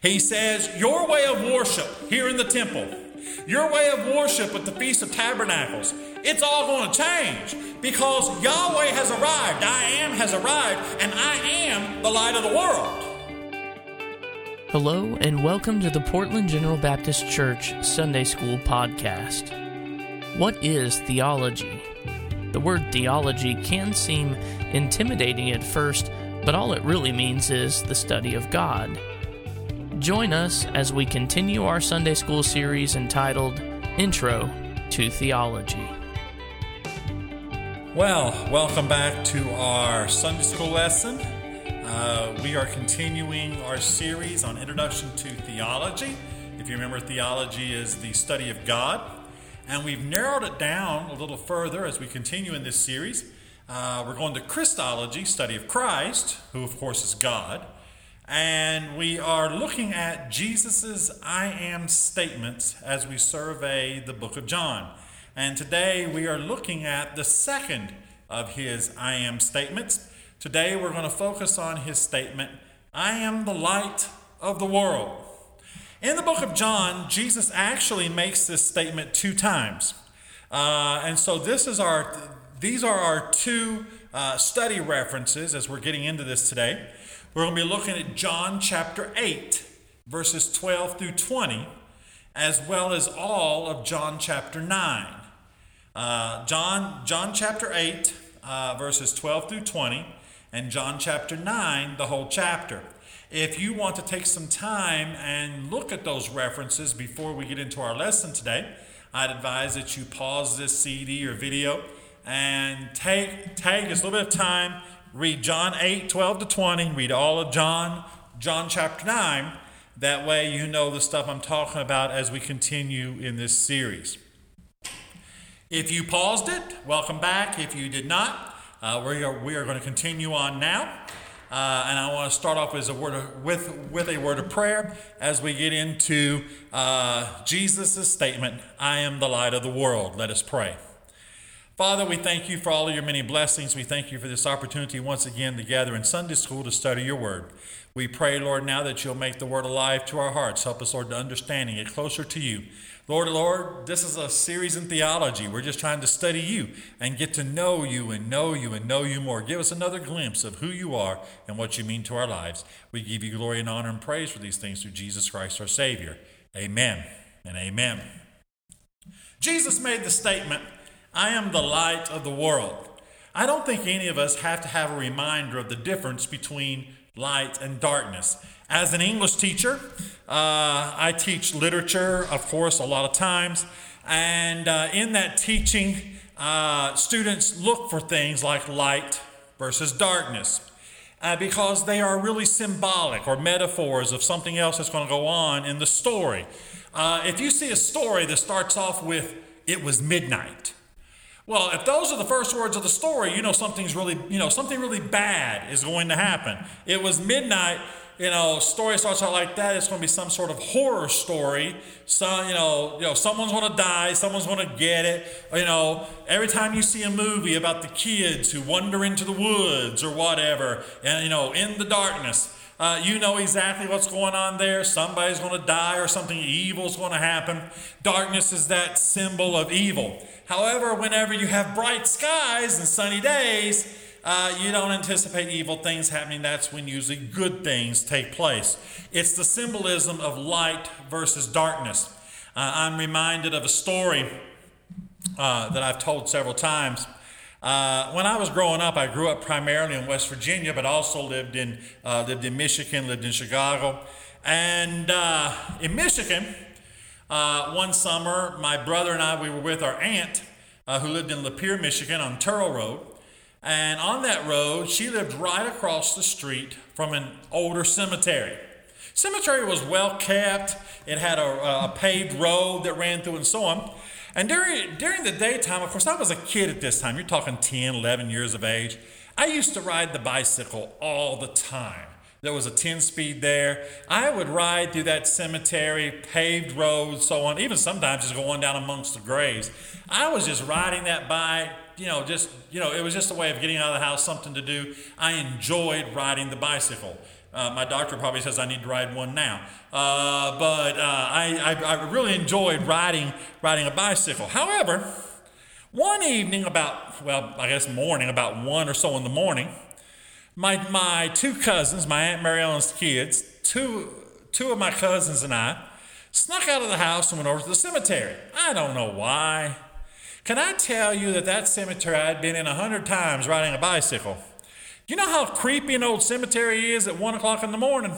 He says, Your way of worship here in the temple, your way of worship at the Feast of Tabernacles, it's all going to change because Yahweh has arrived. I am has arrived, and I am the light of the world. Hello, and welcome to the Portland General Baptist Church Sunday School podcast. What is theology? The word theology can seem intimidating at first, but all it really means is the study of God. Join us as we continue our Sunday School series entitled Intro to Theology. Well, welcome back to our Sunday School lesson. Uh, we are continuing our series on Introduction to Theology. If you remember, theology is the study of God. And we've narrowed it down a little further as we continue in this series. Uh, we're going to Christology, study of Christ, who of course is God. And we are looking at Jesus' I am statements as we survey the book of John. And today we are looking at the second of his I am statements. Today we're going to focus on his statement, I am the light of the world. In the book of John, Jesus actually makes this statement two times. Uh, and so this is our these are our two uh, study references as we're getting into this today. We're going to be looking at John chapter 8, verses 12 through 20, as well as all of John chapter 9. Uh, John, John chapter 8, uh, verses 12 through 20, and John chapter 9, the whole chapter. If you want to take some time and look at those references before we get into our lesson today, I'd advise that you pause this CD or video and take, take just a little bit of time read John 8, 12 to 20, read all of John, John chapter 9. That way you know the stuff I'm talking about as we continue in this series. If you paused it, welcome back. If you did not, uh, we, are, we are going to continue on now. Uh, and I want to start off with a word of, with, with a word of prayer as we get into uh, Jesus' statement, I am the light of the world. Let us pray. Father, we thank you for all of your many blessings. We thank you for this opportunity once again to gather in Sunday school to study your word. We pray, Lord, now that you'll make the word alive to our hearts. Help us, Lord, to understanding it closer to you. Lord, Lord, this is a series in theology. We're just trying to study you and get to know you and know you and know you more. Give us another glimpse of who you are and what you mean to our lives. We give you glory and honor and praise for these things through Jesus Christ, our Savior. Amen and amen. Jesus made the statement, I am the light of the world. I don't think any of us have to have a reminder of the difference between light and darkness. As an English teacher, uh, I teach literature, of course, a lot of times. And uh, in that teaching, uh, students look for things like light versus darkness. Uh, because they are really symbolic or metaphors of something else that's going to go on in the story. Uh, if you see a story that starts off with, it was midnight, well, if those are the first words of the story, you know something's really, you know, something really bad is going to happen. It was midnight, you know, story starts out like that. It's going to be some sort of horror story. Some, you know, you know, someone's going to die, someone's going to get it. You know, every time you see a movie about the kids who wander into the woods or whatever, and you know, in the darkness, uh, you know exactly what's going on there. Somebody's going to die or something evil's going to happen. Darkness is that symbol of evil. However, whenever you have bright skies and sunny days, uh, you don't anticipate evil things happening. That's when usually good things take place. It's the symbolism of light versus darkness. Uh, I'm reminded of a story uh, that I've told several times. Uh, when I was growing up, I grew up primarily in West Virginia, but also lived in uh, lived in Michigan, lived in Chicago, and uh, in Michigan, uh, one summer, my brother and I, we were with our aunt uh, who lived in Lapeer, Michigan on Turl Road. And on that road, she lived right across the street from an older cemetery. Cemetery was well kept. It had a, a paved road that ran through and so on. And during, during the daytime, of course, I was a kid at this time. You're talking 10, 11 years of age. I used to ride the bicycle all the time. There was a 10 speed there. I would ride through that cemetery, paved roads, so on, even sometimes just going down amongst the graves. I was just riding that bike, you know, just, you know, it was just a way of getting out of the house, something to do. I enjoyed riding the bicycle. Uh, my doctor probably says I need to ride one now. Uh, but uh, I, I, I, really enjoyed riding, riding a bicycle. However, one evening, about, well, I guess morning, about one or so in the morning, my, my two cousins, my Aunt Mary Ellen's kids, two, two of my cousins and I, snuck out of the house and went over to the cemetery. I don't know why. Can I tell you that that cemetery I'd been in a hundred times riding a bicycle? You know how creepy an old cemetery is at one o'clock in the morning?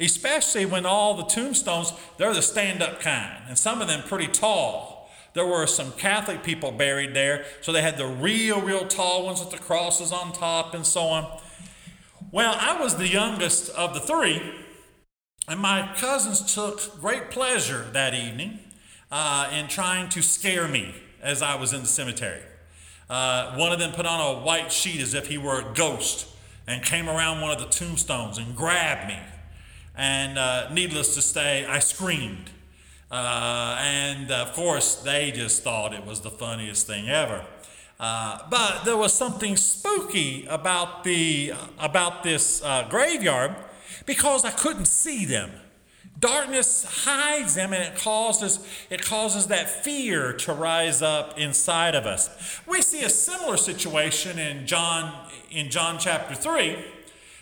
Especially when all the tombstones, they're the stand up kind, and some of them pretty tall. There were some Catholic people buried there, so they had the real, real tall ones with the crosses on top and so on. Well, I was the youngest of the three, and my cousins took great pleasure that evening uh, in trying to scare me as I was in the cemetery. Uh, one of them put on a white sheet as if he were a ghost and came around one of the tombstones and grabbed me. And uh, needless to say, I screamed. Uh, and of course, they just thought it was the funniest thing ever. Uh, but there was something spooky about, the, about this uh, graveyard because I couldn't see them. Darkness hides them and it causes, it causes that fear to rise up inside of us. We see a similar situation in John, in John chapter 3.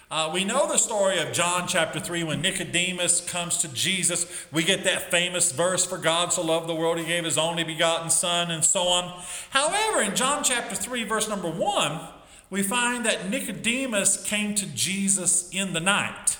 Uh, we know the story of John chapter 3 when Nicodemus comes to Jesus. We get that famous verse, For God so loved the world, he gave his only begotten Son, and so on. However, in John chapter 3, verse number 1, we find that Nicodemus came to Jesus in the night.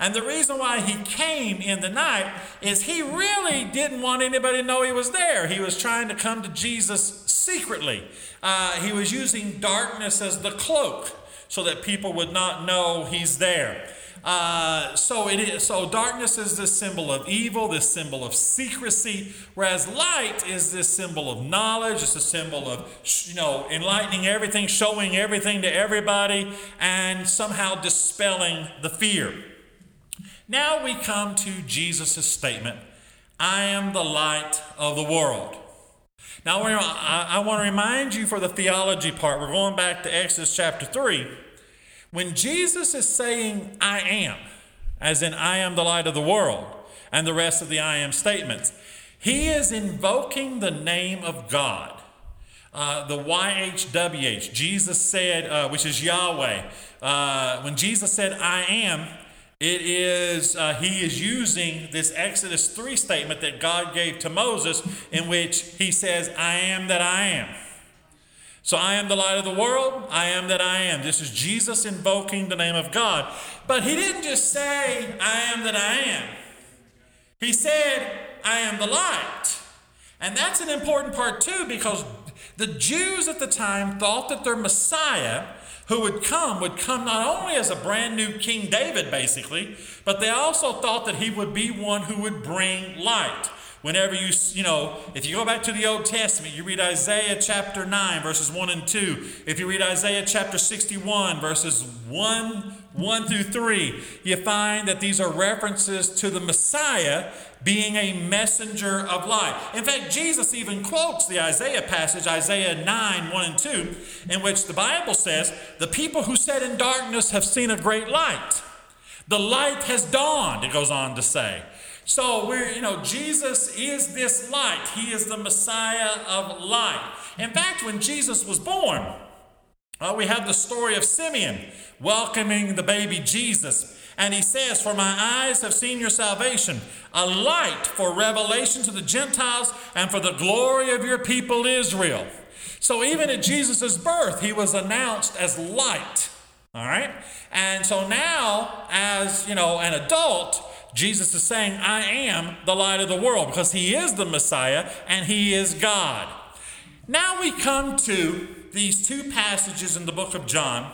And the reason why he came in the night is he really didn't want anybody to know he was there. He was trying to come to Jesus secretly. Uh, he was using darkness as the cloak so that people would not know he's there. Uh, so it is. So darkness is this symbol of evil, this symbol of secrecy, whereas light is this symbol of knowledge. It's a symbol of you know enlightening everything, showing everything to everybody, and somehow dispelling the fear. Now we come to Jesus' statement I am the light of the world. Now, I want to remind you for the theology part, we're going back to Exodus chapter 3. When Jesus is saying, I am, as in, I am the light of the world, and the rest of the I am statements, he is invoking the name of God. Uh, the YHWH, Jesus said, uh, which is Yahweh. Uh, when Jesus said, I am, it is, uh, he is using this Exodus 3 statement that God gave to Moses, in which he says, I am that I am. So I am the light of the world, I am that I am. This is Jesus invoking the name of God. But he didn't just say, I am that I am. He said, I am the light. And that's an important part too, because the Jews at the time thought that their Messiah who would come would come not only as a brand new King David, basically, but they also thought that he would be one who would bring light. Whenever you, you know, if you go back to the Old Testament, you read Isaiah chapter 9, verses 1 and 2. If you read Isaiah chapter 61, verses 1, 1 through 3, you find that these are references to the Messiah being a messenger of light. In fact, Jesus even quotes the Isaiah passage, Isaiah 9, 1 and 2, in which the Bible says, The people who sat in darkness have seen a great light. The light has dawned, it goes on to say. So we're, you know, Jesus is this light. He is the Messiah of light. In fact, when Jesus was born, uh, we have the story of Simeon welcoming the baby Jesus. And he says, For my eyes have seen your salvation, a light for revelation to the Gentiles and for the glory of your people Israel. So even at Jesus' birth, he was announced as light. All right? And so now, as you know, an adult, Jesus is saying, I am the light of the world because he is the Messiah and he is God. Now we come to these two passages in the book of John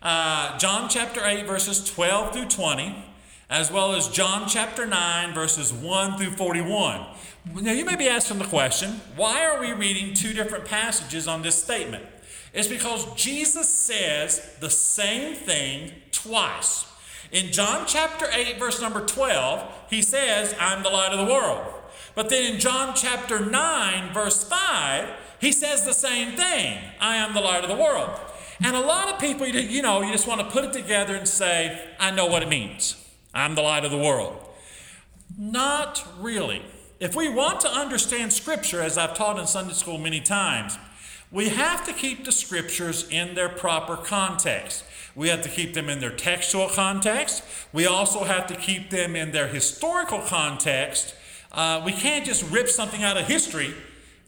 uh, John chapter 8, verses 12 through 20, as well as John chapter 9, verses 1 through 41. Now you may be asking the question why are we reading two different passages on this statement? It's because Jesus says the same thing twice. In John chapter 8, verse number 12, he says, I'm the light of the world. But then in John chapter 9, verse 5, he says the same thing I am the light of the world. And a lot of people, you know, you just want to put it together and say, I know what it means. I'm the light of the world. Not really. If we want to understand Scripture, as I've taught in Sunday school many times, we have to keep the Scriptures in their proper context. We have to keep them in their textual context. We also have to keep them in their historical context. Uh, we can't just rip something out of history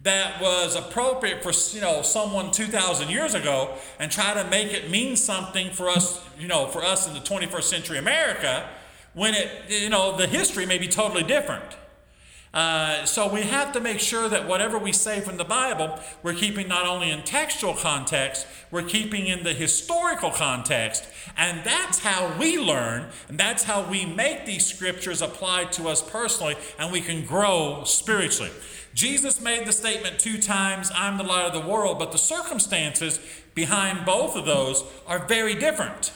that was appropriate for you know someone 2000 years ago and try to make it mean something for us you know for us in the 21st century america when it you know the history may be totally different uh, so we have to make sure that whatever we say from the Bible, we're keeping not only in textual context, we're keeping in the historical context. And that's how we learn, and that's how we make these scriptures apply to us personally, and we can grow spiritually. Jesus made the statement two times, I'm the light of the world, but the circumstances behind both of those are very different.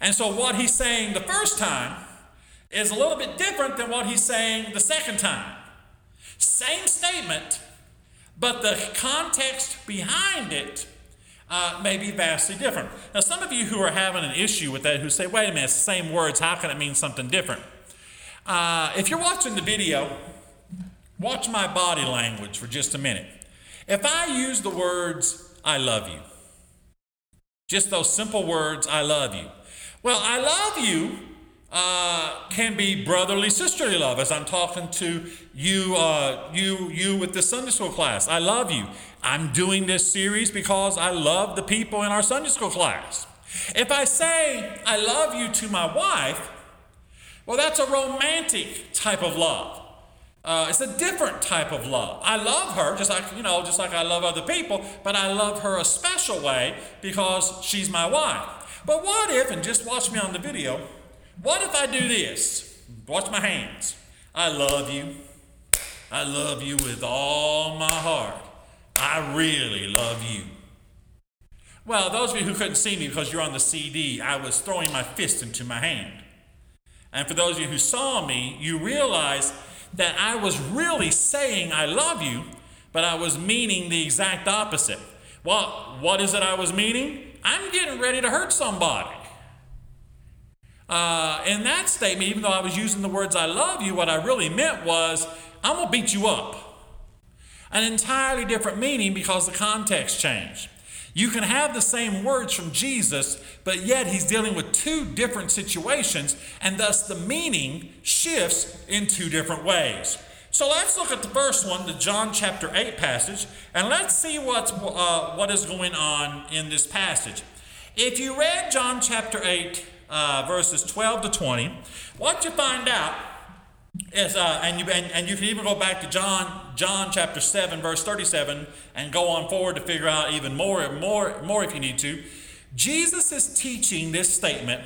And so what he's saying the first time is a little bit different than what he's saying the second time. Same statement, but the context behind it uh, may be vastly different. Now, some of you who are having an issue with that, who say, wait a minute, it's the same words, how can it mean something different? Uh, if you're watching the video, watch my body language for just a minute. If I use the words, I love you, just those simple words, I love you. Well, I love you uh, can be brotherly, sisterly love. As I'm talking to you, uh, you, you with the Sunday school class, I love you. I'm doing this series because I love the people in our Sunday school class. If I say I love you to my wife, well, that's a romantic type of love. Uh, it's a different type of love. I love her just like you know, just like I love other people, but I love her a special way because she's my wife. But what if, and just watch me on the video, what if I do this? Watch my hands. I love you. I love you with all my heart. I really love you. Well, those of you who couldn't see me because you're on the CD, I was throwing my fist into my hand. And for those of you who saw me, you realize that I was really saying I love you, but I was meaning the exact opposite. Well, what is it I was meaning? I'm getting ready to hurt somebody. Uh, in that statement, even though I was using the words I love you, what I really meant was, I'm going to beat you up. An entirely different meaning because the context changed. You can have the same words from Jesus, but yet he's dealing with two different situations, and thus the meaning shifts in two different ways. So let's look at the first one, the John chapter 8 passage, and let's see what's, uh, what is going on in this passage. If you read John chapter 8, uh, verses 12 to 20, what you find out is, uh, and, you, and, and you can even go back to John, John chapter 7, verse 37, and go on forward to figure out even more, more, more if you need to. Jesus is teaching this statement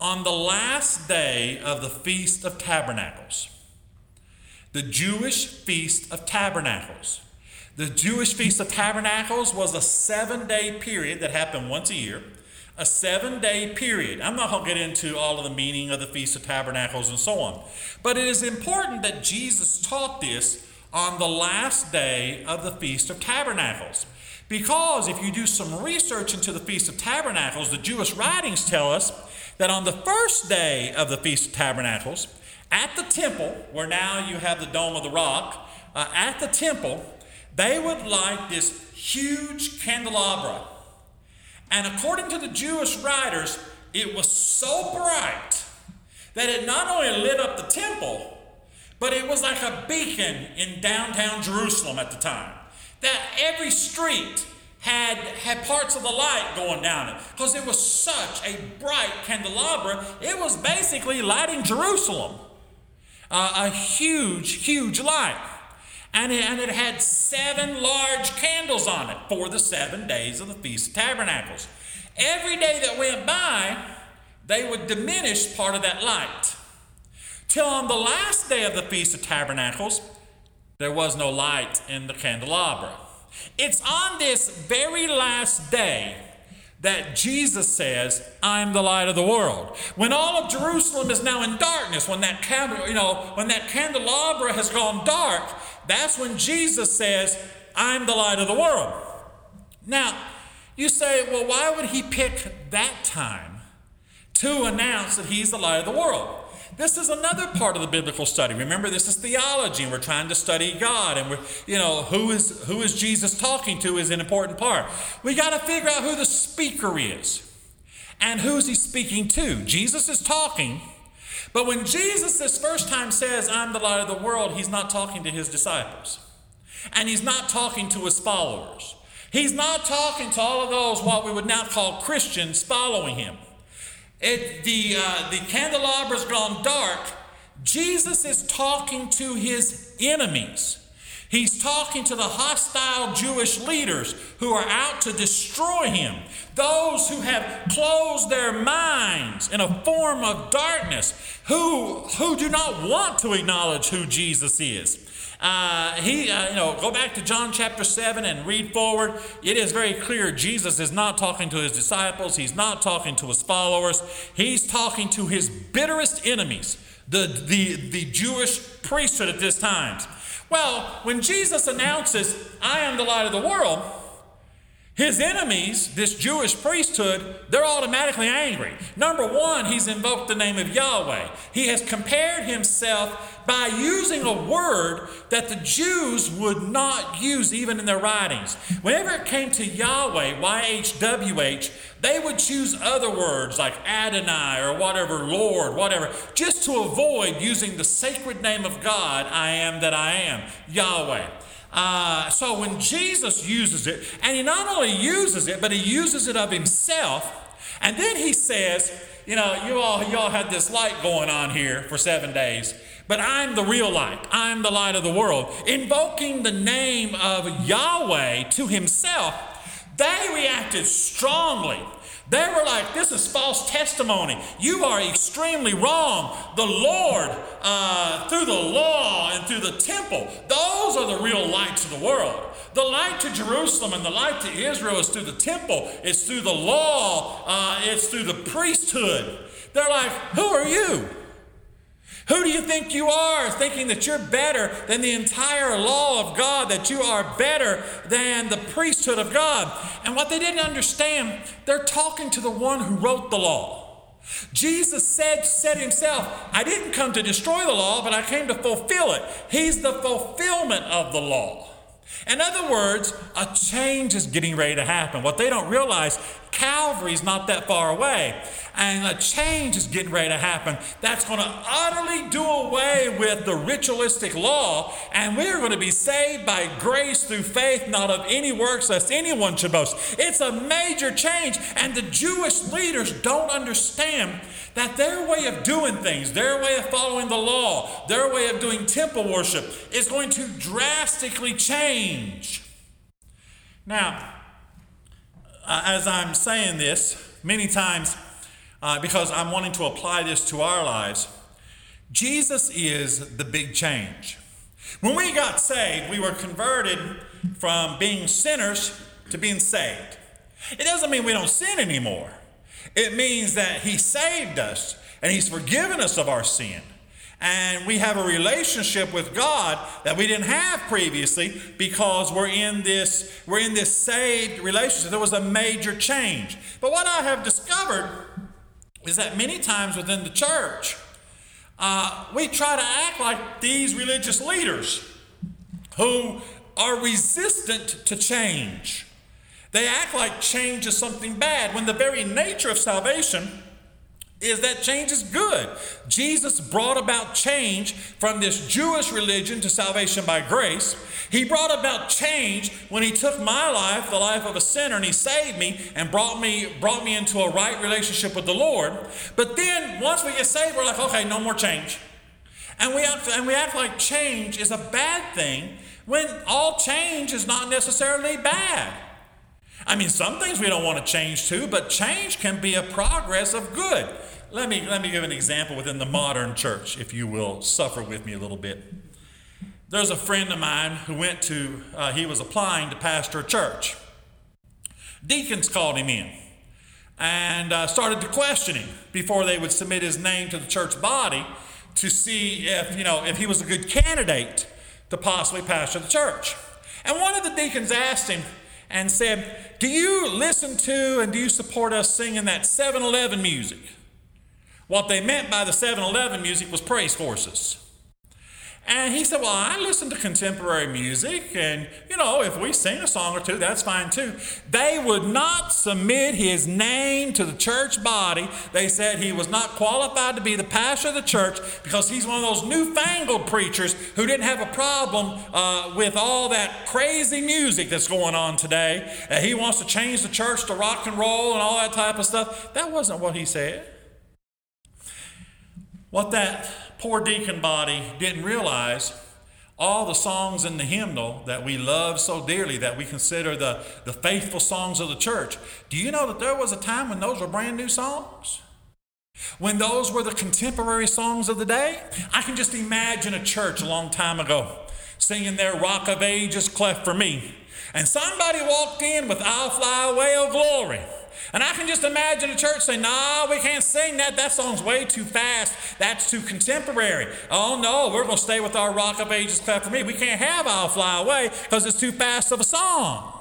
on the last day of the Feast of Tabernacles, the Jewish Feast of Tabernacles. The Jewish Feast of Tabernacles was a seven day period that happened once a year a seven day period. I'm not going to get into all of the meaning of the Feast of Tabernacles and so on. But it is important that Jesus taught this on the last day of the Feast of Tabernacles. Because if you do some research into the Feast of Tabernacles, the Jewish writings tell us that on the first day of the Feast of Tabernacles, at the temple, where now you have the Dome of the Rock, uh, at the temple, they would light this huge candelabra and according to the Jewish writers, it was so bright that it not only lit up the temple, but it was like a beacon in downtown Jerusalem at the time. That every street had, had parts of the light going down it because it was such a bright candelabra. It was basically lighting Jerusalem. Uh, a huge, huge light. And it, and it had seven large candles on it for the seven days of the Feast of Tabernacles. Every day that went by, they would diminish part of that light. Till on the last day of the Feast of Tabernacles, there was no light in the candelabra. It's on this very last day that Jesus says, I'm the light of the world. When all of Jerusalem is now in darkness, when that candle, you know, when that candelabra has gone dark, that's when Jesus says, I'm the light of the world. Now, You say, well, why would he pick that time to announce that he's the light of the world? This is another part of the biblical study. Remember, this is theology, and we're trying to study God, and we're, you know, who is who is Jesus talking to is an important part. We got to figure out who the speaker is, and who's he speaking to. Jesus is talking, but when Jesus this first time says, "I'm the light of the world," he's not talking to his disciples, and he's not talking to his followers. He's not talking to all of those what we would now call Christians following him. It, the, uh, the candelabra's gone dark. Jesus is talking to his enemies. He's talking to the hostile Jewish leaders who are out to destroy him, those who have closed their minds in a form of darkness, who, who do not want to acknowledge who Jesus is. Uh, he, uh, you know, go back to John chapter 7 and read forward. It is very clear Jesus is not talking to his disciples, he's not talking to his followers, he's talking to his bitterest enemies, the, the, the Jewish priesthood at this time. Well, when Jesus announces, I am the light of the world, his enemies, this Jewish priesthood, they're automatically angry. Number one, he's invoked the name of Yahweh. He has compared himself by using a word that the Jews would not use even in their writings. Whenever it came to Yahweh, YHWH, they would choose other words like Adonai or whatever, Lord, whatever, just to avoid using the sacred name of God, I am that I am, Yahweh. Uh, so when Jesus uses it, and he not only uses it, but he uses it of himself, and then he says, you know, you all, you all had this light going on here for seven days, but I'm the real light. I'm the light of the world. Invoking the name of Yahweh to himself, they reacted strongly. They were like, This is false testimony. You are extremely wrong. The Lord, uh, through the law and through the temple, those are the real lights of the world. The light to Jerusalem and the light to Israel is through the temple, it's through the law, uh, it's through the priesthood. They're like, Who are you? Who do you think you are, thinking that you're better than the entire law of God, that you are better than the priesthood of God? And what they didn't understand, they're talking to the one who wrote the law. Jesus said, said himself, I didn't come to destroy the law, but I came to fulfill it. He's the fulfillment of the law. In other words, a change is getting ready to happen. What they don't realize, Calvary's not that far away. And a change is getting ready to happen that's going to utterly do away with the ritualistic law. And we're going to be saved by grace through faith, not of any works, lest anyone should boast. It's a major change. And the Jewish leaders don't understand that their way of doing things, their way of following the law, their way of doing temple worship is going to drastically change. Now, uh, as I'm saying this, many times, uh, because I'm wanting to apply this to our lives, Jesus is the big change. When we got saved, we were converted from being sinners to being saved. It doesn't mean we don't sin anymore. It means that He saved us and He's forgiven us of our sin. And we have a relationship with God that we didn't have previously because we're in this, we're in this saved relationship. There was a major change. But what I have discovered is that many times within the church, uh, we try to act like these religious leaders who are resistant to change. They act like change is something bad when the very nature of salvation is that change is good. Jesus brought about change from this Jewish religion to salvation by grace. He brought about change when he took my life, the life of a sinner, and he saved me and brought me brought me into a right relationship with the Lord. But then once we get saved, we're like, okay, no more change. And we act, and we act like change is a bad thing when all change is not necessarily bad. I mean, some things we don't want to change too, but change can be a progress of good. Let me, let me give an example within the modern church, if you will suffer with me a little bit. There's a friend of mine who went to, uh, he was applying to pastor a church. Deacons called him in and uh, started to question him before they would submit his name to the church body to see if, you know, if he was a good candidate to possibly pastor the church. And one of the deacons asked him, and said, Do you listen to and do you support us singing that 7 Eleven music? What they meant by the 7 Eleven music was praise choruses. And he said, Well, I listen to contemporary music, and you know, if we sing a song or two, that's fine too. They would not submit his name to the church body. They said he was not qualified to be the pastor of the church because he's one of those newfangled preachers who didn't have a problem uh, with all that crazy music that's going on today. Uh, he wants to change the church to rock and roll and all that type of stuff. That wasn't what he said. What that poor deacon body didn't realize all the songs in the hymnal that we love so dearly, that we consider the, the faithful songs of the church. Do you know that there was a time when those were brand new songs? When those were the contemporary songs of the day? I can just imagine a church a long time ago singing their Rock of Ages cleft for me. And somebody walked in with I'll Fly Away, oh Glory. And I can just imagine a church saying, No, we can't sing that. That song's way too fast. That's too contemporary. Oh, no, we're going to stay with our Rock of Ages cleft for me. We can't have I'll Fly Away because it's too fast of a song.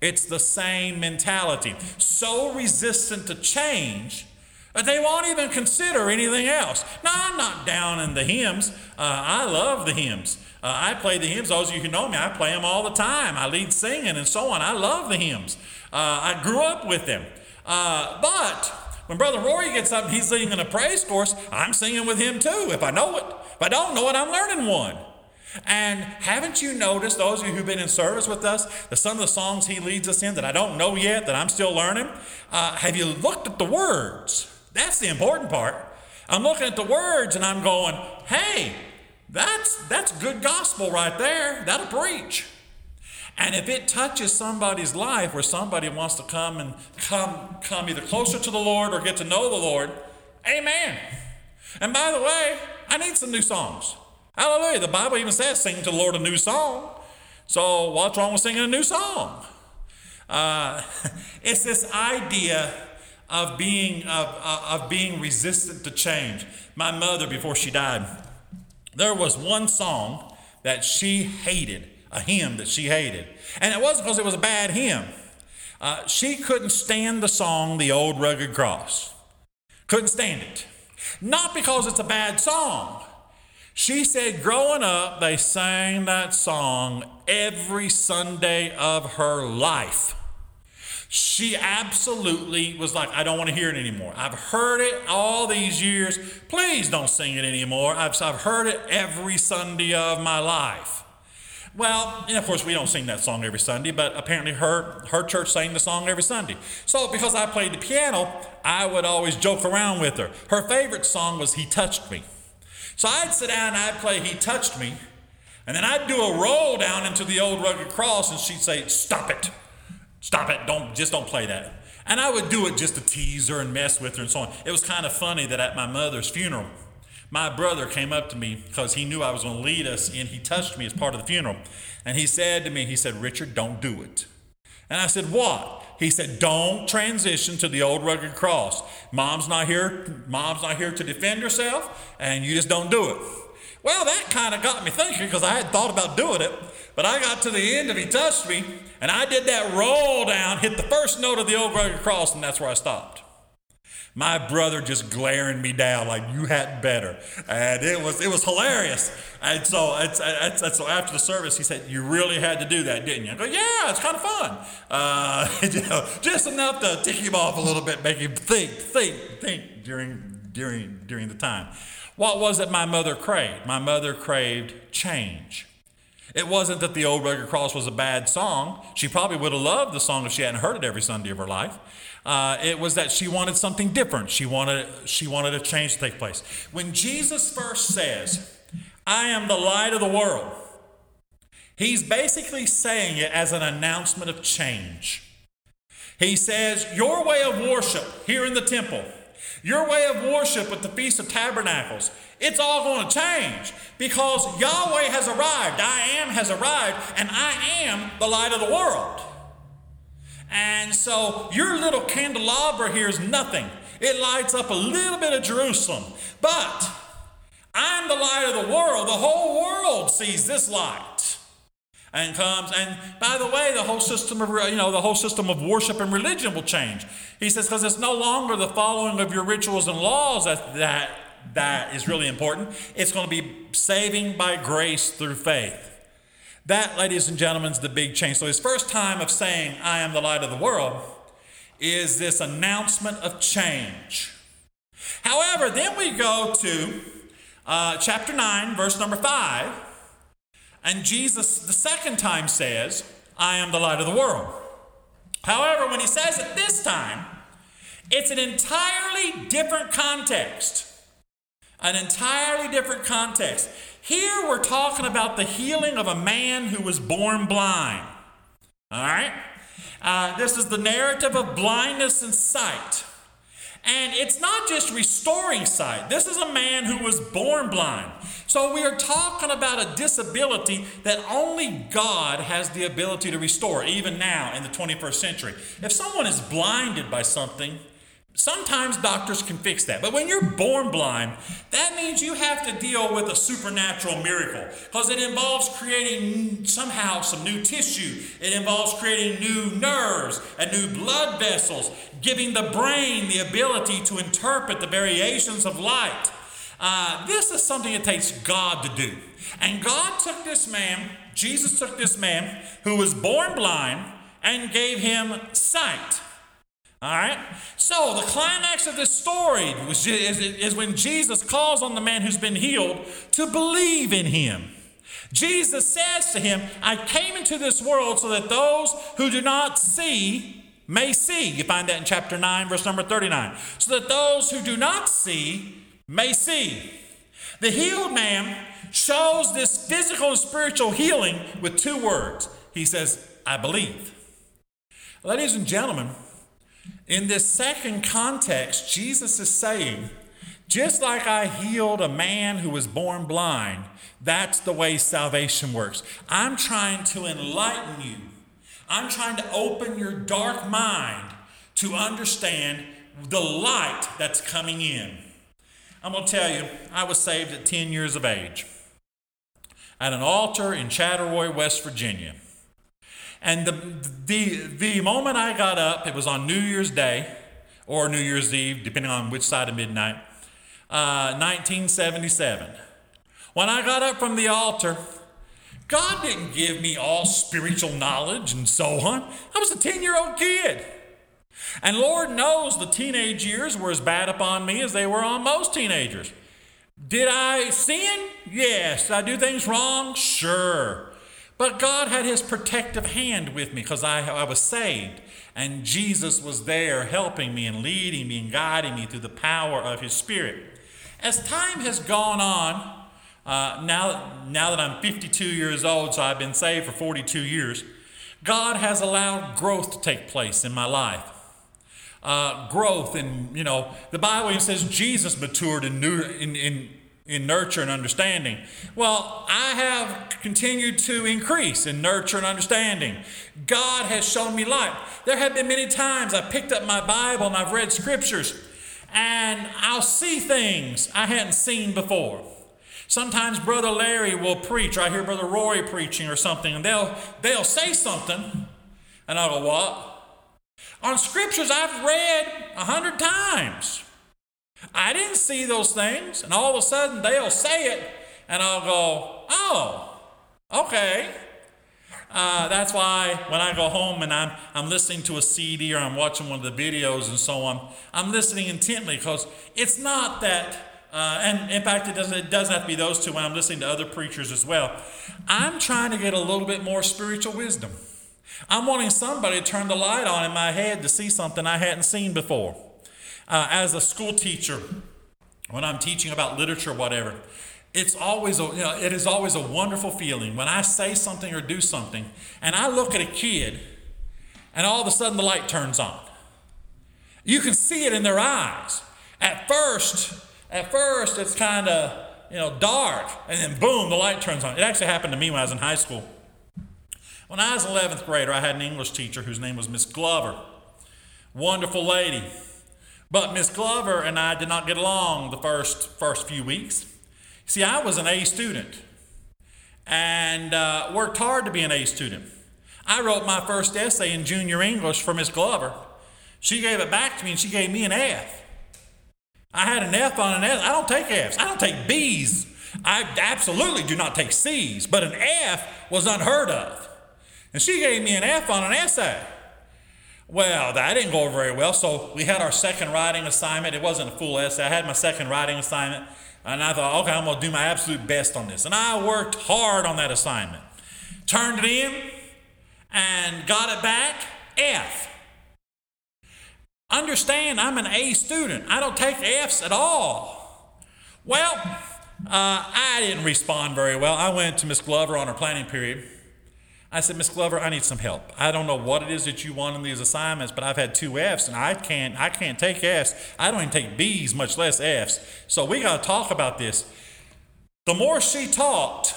It's the same mentality. So resistant to change that they won't even consider anything else. Now, I'm not down in the hymns. Uh, I love the hymns. Uh, I play the hymns. Those of you who know me, I play them all the time. I lead singing and so on. I love the hymns. Uh, I grew up with them. Uh, but when Brother Rory gets up and he's singing a praise chorus, I'm singing with him too, if I know it. If I don't know it, I'm learning one. And haven't you noticed, those of you who've been in service with us, that some of the songs he leads us in that I don't know yet, that I'm still learning? Uh, have you looked at the words? That's the important part. I'm looking at the words and I'm going, hey, that's, that's good gospel right there. That'll preach. And if it touches somebody's life where somebody wants to come and come, come either closer to the Lord or get to know the Lord, amen. And by the way, I need some new songs. Hallelujah. The Bible even says sing to the Lord a new song. So what's wrong with singing a new song? Uh, it's this idea of being of, of being resistant to change. My mother, before she died, there was one song that she hated a hymn that she hated. And it wasn't because it was a bad hymn. Uh, she couldn't stand the song, The Old Rugged Cross. Couldn't stand it. Not because it's a bad song. She said growing up, they sang that song every Sunday of her life. She absolutely was like, I don't want to hear it anymore. I've heard it all these years. Please don't sing it anymore. I've, I've heard it every Sunday of my life. Well, and of course, we don't sing that song every Sunday, but apparently her, her church sang the song every Sunday. So, because I played the piano, I would always joke around with her. Her favorite song was He Touched Me. So, I'd sit down and I'd play He Touched Me, and then I'd do a roll down into the old rugged cross, and she'd say, Stop it. Stop it. Don't, just don't play that. And I would do it just to tease her and mess with her and so on. It was kind of funny that at my mother's funeral, my brother came up to me because he knew I was going to lead us, and he touched me as part of the funeral. And he said to me, he said, Richard, don't do it. And I said, What? He said, Don't transition to the old rugged cross. Mom's not here, mom's not here to defend herself, and you just don't do it. Well, that kind of got me thinking because I had thought about doing it. But I got to the end and he touched me, and I did that roll down, hit the first note of the old rugged cross, and that's where I stopped. My brother just glaring me down like you had better, and it was it was hilarious. And so it's, it's, so after the service, he said, "You really had to do that, didn't you?" I go, "Yeah, it's kind of fun, uh, you know, just enough to tick him off a little bit, make him think, think, think during during during the time." What was it my mother craved? My mother craved change. It wasn't that the old rugged cross was a bad song. She probably would have loved the song if she hadn't heard it every Sunday of her life. Uh, it was that she wanted something different. She wanted, she wanted a change to take place. When Jesus first says, I am the light of the world, he's basically saying it as an announcement of change. He says, Your way of worship here in the temple, your way of worship at the Feast of Tabernacles, it's all going to change because Yahweh has arrived. I am has arrived, and I am the light of the world. And so your little candelabra here is nothing. It lights up a little bit of Jerusalem. But I'm the light of the world. The whole world sees this light. And comes and by the way the whole system of you know the whole system of worship and religion will change. He says because it's no longer the following of your rituals and laws that that that is really important. It's going to be saving by grace through faith that ladies and gentlemen is the big change. So his first time of saying i am the light of the world is this announcement of change. However then we go to uh, chapter 9 verse number 5 and Jesus, the second time, says, I am the light of the world. However, when he says it this time, it's an entirely different context. An entirely different context. Here we're talking about the healing of a man who was born blind. All right? Uh, this is the narrative of blindness and sight. And it's not just restoring sight. This is a man who was born blind. So we are talking about a disability that only God has the ability to restore, even now in the 21st century. If someone is blinded by something, Sometimes doctors can fix that. But when you're born blind, that means you have to deal with a supernatural miracle because it involves creating somehow some new tissue. It involves creating new nerves and new blood vessels, giving the brain the ability to interpret the variations of light. Uh, this is something it takes God to do. And God took this man, Jesus took this man who was born blind and gave him sight. All right? So, the climax of this story is when Jesus calls on the man who's been healed to believe in him. Jesus says to him, I came into this world so that those who do not see may see. You find that in chapter 9, verse number 39. So that those who do not see may see. The healed man shows this physical and spiritual healing with two words. He says, I believe. Ladies and gentlemen, in this second context, Jesus is saying, just like I healed a man who was born blind, that's the way salvation works. I'm trying to enlighten you. I'm trying to open your dark mind to understand the light that's coming in. I'm going to tell you, I was saved at 10 years of age at an altar in Chattaroy, West Virginia. And the, the, the moment I got up, it was on New Year's Day or New Year's Eve, depending on which side of midnight, uh, 1977. When I got up from the altar, God didn't give me all spiritual knowledge and so on. I was a 10 year old kid. And Lord knows the teenage years were as bad upon me as they were on most teenagers. Did I sin? Yes. Did I do things wrong? Sure. But God had his protective hand with me because I, I was saved. And Jesus was there helping me and leading me and guiding me through the power of his Spirit. As time has gone on, uh, now, now that I'm 52 years old, so I've been saved for 42 years, God has allowed growth to take place in my life. Uh, growth, and you know, the Bible says Jesus matured in, new, in, in in nurture and understanding. Well, I have continued to increase in nurture and understanding. God has shown me light. There have been many times I picked up my Bible and I've read scriptures and I'll see things I hadn't seen before. Sometimes Brother Larry will preach, or I hear Brother Roy preaching or something, and they'll, they'll say something, and I'll go, What? On scriptures I've read a hundred times. I didn't see those things. And all of a sudden they'll say it, and I'll go, oh, okay. Uh, that's why when I go home and I'm, I'm listening to a CD or I'm watching one of the videos and so on, I'm listening intently because it's not that, uh, and in fact, it doesn't, it doesn't have to be those two when I'm listening to other preachers as well. I'm trying to get a little bit more spiritual wisdom. I'm wanting somebody to turn the light on in my head to see something I hadn't seen before uh, as a school teacher, when I'm teaching about literature, whatever, it's always a, you know, it is always a wonderful feeling when I say something or do something, and I look at a kid, and all of a sudden the light turns on. You can see it in their eyes. At first, at first it's kind of you know dark, and then boom, the light turns on. It actually happened to me when I was in high school. When I was 11th grader, I had an English teacher whose name was Miss Glover. Wonderful lady. But Miss Glover and I did not get along the first, first few weeks. See, I was an A student. and uh, worked hard to be an A student. I wrote my first essay in junior English for Miss Glover. She gave it back to me and she gave me an F. I had an F on an F. I don't take Fs. I don't take Bs. I absolutely do not take C's, but an F was unheard of. And she gave me an F on an essay. Well, that didn't go very well. So we had our second writing assignment. It wasn't a full essay. I had my second writing assignment. And I thought, okay, I'm going to do my absolute best on this. And I worked hard on that assignment. Turned it in and got it back F. Understand, I'm an A student. I don't take F's at all. Well, uh, I didn't respond very well. I went to Miss Glover on her planning period. I said, Miss Glover, I need some help. I don't know what it is that you want in these assignments, but I've had two F's and I can't I can't take F's. I don't even take B's, much less F's. So we got to talk about this. The more she talked,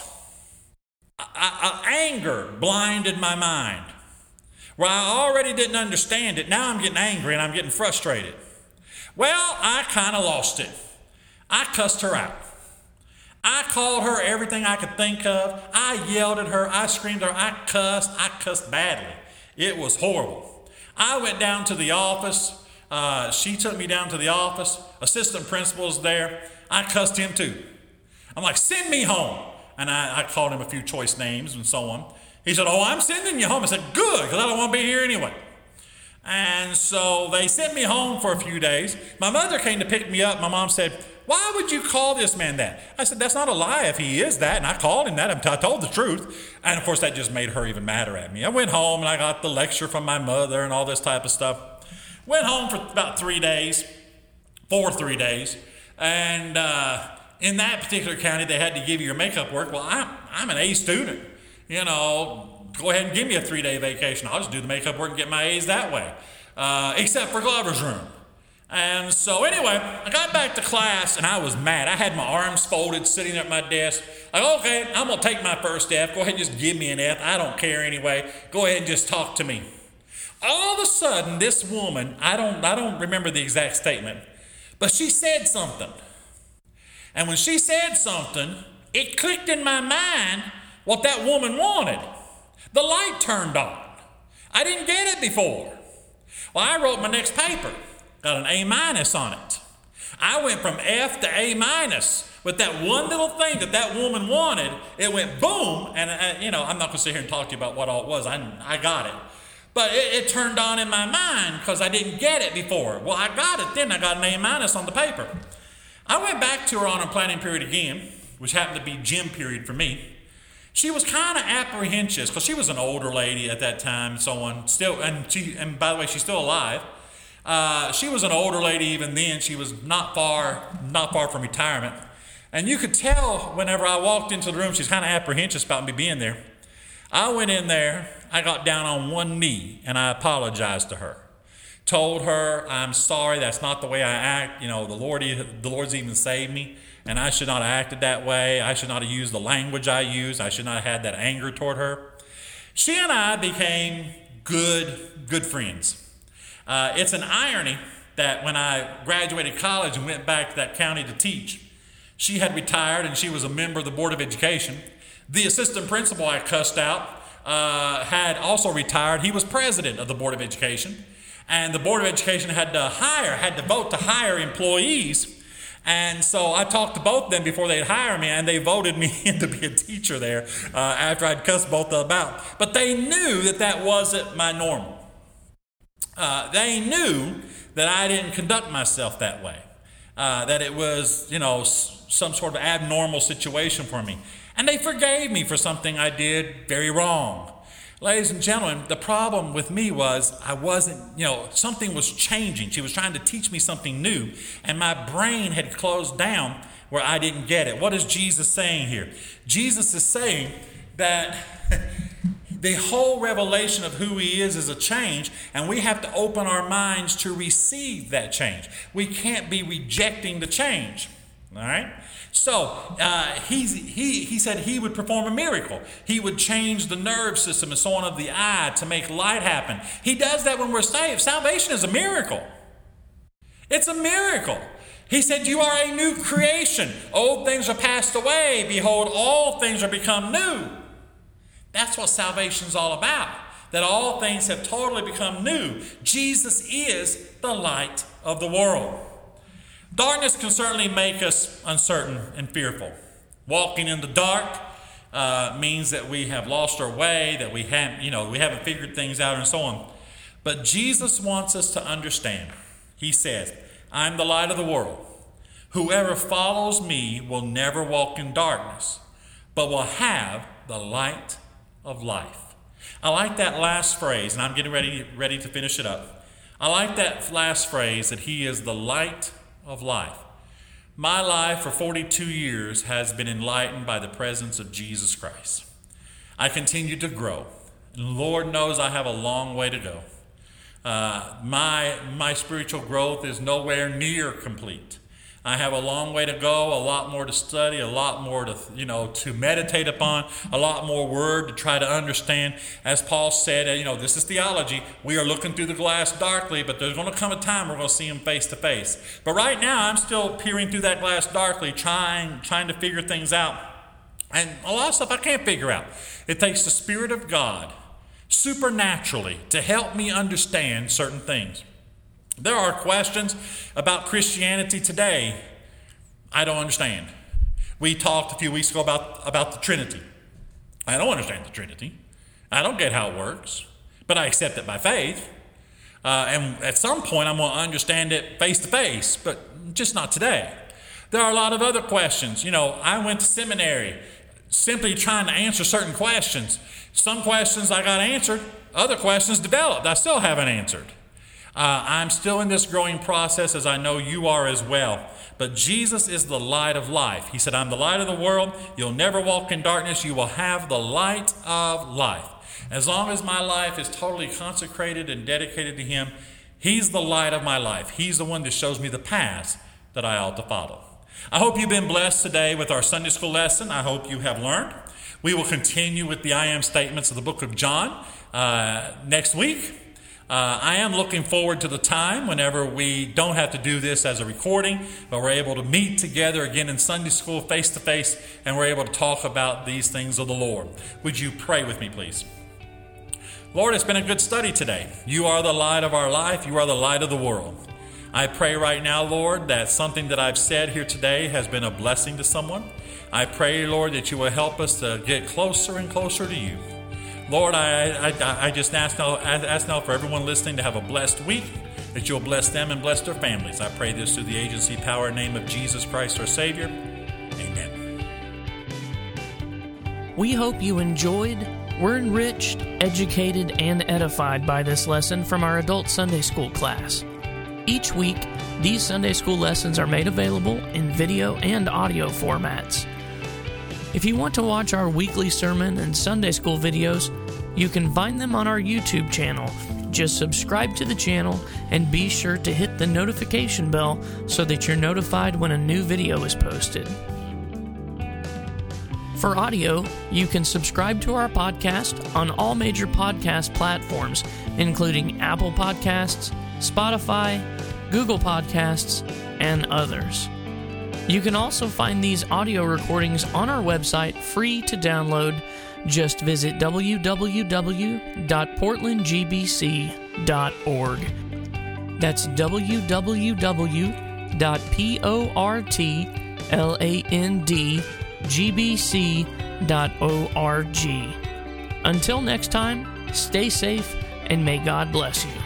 I, I, anger blinded my mind. Where I already didn't understand it, now I'm getting angry and I'm getting frustrated. Well, I kind of lost it. I cussed her out. I called her everything I could think of. I yelled at her. I screamed at her. I cussed. I cussed badly. It was horrible. I went down to the office. Uh, she took me down to the office. Assistant principal's there. I cussed him too. I'm like, send me home. And I, I called him a few choice names and so on. He said, Oh, I'm sending you home. I said, Good, because I don't want to be here anyway. And so they sent me home for a few days. My mother came to pick me up. My mom said, Why would you call this man that? I said, That's not a lie if he is that. And I called him that. I told the truth. And of course, that just made her even madder at me. I went home and I got the lecture from my mother and all this type of stuff. Went home for about three days, for three days. And uh, in that particular county, they had to give you your makeup work. Well, I'm, I'm an A student you know, go ahead and give me a three day vacation. I'll just do the makeup work and get my A's that way, uh, except for Glover's room. And so, anyway, I got back to class and I was mad. I had my arms folded sitting at my desk. Like, okay, I'm going to take my first F. Go ahead and just give me an F. I don't care anyway. Go ahead and just talk to me. All of a sudden, this woman, I don't, I don't remember the exact statement, but she said something. And when she said something, it clicked in my mind what that woman wanted. The light turned on. I didn't get it before. Well, I wrote my next paper, got an A minus on it. I went from F to A minus with that one little thing that that woman wanted. It went boom, and uh, you know I'm not going to sit here and talk to you about what all it was. I I got it, but it, it turned on in my mind because I didn't get it before. Well, I got it then. I got an A minus on the paper. I went back to her on a planning period again, which happened to be gym period for me she was kind of apprehensive because she was an older lady at that time so on. Still, and she, and by the way, she's still alive. Uh, she was an older lady even then. She was not far, not far from retirement, and you could tell whenever I walked into the room, she's kind of apprehensive about me being there. I went in there. I got down on one knee and I apologized to her. Told her I'm sorry. That's not the way I act. You know, the Lord, the Lord's even saved me and I should not have acted that way. I should not have used the language I used. I should not have had that anger toward her. She and I became good, good friends. Uh, it's an irony that when I graduated college and went back to that county to teach, she had retired and she was a member of the Board of Education. The assistant principal I cussed out uh, had also retired. He was president of the Board of Education. And the Board of Education had to hire, had to vote to hire employees and so I talked to both of them before they'd hire me, and they voted me in to be a teacher there uh, after I'd cussed both of them out. But they knew that that wasn't my normal. Uh, they knew that I didn't conduct myself that way, uh, that it was, you know, some sort of abnormal situation for me. And they forgave me for something I did very wrong. Ladies and gentlemen, the problem with me was I wasn't, you know, something was changing. She was trying to teach me something new, and my brain had closed down where I didn't get it. What is Jesus saying here? Jesus is saying that the whole revelation of who he is is a change, and we have to open our minds to receive that change. We can't be rejecting the change. All right? So uh, he, he, he said he would perform a miracle. He would change the nerve system and so on of the eye to make light happen. He does that when we're saved. Salvation is a miracle. It's a miracle. He said, You are a new creation. Old things are passed away. Behold, all things are become new. That's what salvation's all about. That all things have totally become new. Jesus is the light of the world. Darkness can certainly make us uncertain and fearful. Walking in the dark uh, means that we have lost our way, that we haven't, you know, we haven't figured things out, and so on. But Jesus wants us to understand. He says, I'm the light of the world. Whoever follows me will never walk in darkness, but will have the light of life. I like that last phrase, and I'm getting ready, ready to finish it up. I like that last phrase that he is the light of life. My life for 42 years has been enlightened by the presence of Jesus Christ. I continue to grow, and Lord knows I have a long way to go. Uh, my, my spiritual growth is nowhere near complete. I have a long way to go, a lot more to study, a lot more to, you know, to meditate upon, a lot more word to try to understand. As Paul said, uh, you know, this is theology. We are looking through the glass darkly, but there's going to come a time we're going to see him face to face. But right now, I'm still peering through that glass darkly, trying, trying to figure things out. And a lot of stuff I can't figure out. It takes the Spirit of God supernaturally to help me understand certain things. There are questions about Christianity today I don't understand. We talked a few weeks ago about, about the Trinity. I don't understand the Trinity. I don't get how it works, but I accept it by faith. Uh, and at some point, I'm going to understand it face to face, but just not today. There are a lot of other questions. You know, I went to seminary simply trying to answer certain questions. Some questions I got answered, other questions developed I still haven't answered. Uh, I'm still in this growing process, as I know you are as well. But Jesus is the light of life. He said, I'm the light of the world. You'll never walk in darkness. You will have the light of life. As long as my life is totally consecrated and dedicated to Him, He's the light of my life. He's the one that shows me the path that I ought to follow. I hope you've been blessed today with our Sunday school lesson. I hope you have learned. We will continue with the I am statements of the book of John uh, next week. Uh, I am looking forward to the time whenever we don't have to do this as a recording, but we're able to meet together again in Sunday school face to face, and we're able to talk about these things of the Lord. Would you pray with me, please? Lord, it's been a good study today. You are the light of our life, you are the light of the world. I pray right now, Lord, that something that I've said here today has been a blessing to someone. I pray, Lord, that you will help us to get closer and closer to you. Lord, I, I, I just ask now, ask now for everyone listening to have a blessed week, that you'll bless them and bless their families. I pray this through the agency, power, name of Jesus Christ, our Savior. Amen. We hope you enjoyed, were enriched, educated, and edified by this lesson from our adult Sunday school class. Each week, these Sunday school lessons are made available in video and audio formats. If you want to watch our weekly sermon and Sunday school videos, you can find them on our YouTube channel. Just subscribe to the channel and be sure to hit the notification bell so that you're notified when a new video is posted. For audio, you can subscribe to our podcast on all major podcast platforms, including Apple Podcasts, Spotify, Google Podcasts, and others. You can also find these audio recordings on our website free to download. Just visit www.portlandgbc.org. That's www.portlandgbc.org. Until next time, stay safe and may God bless you.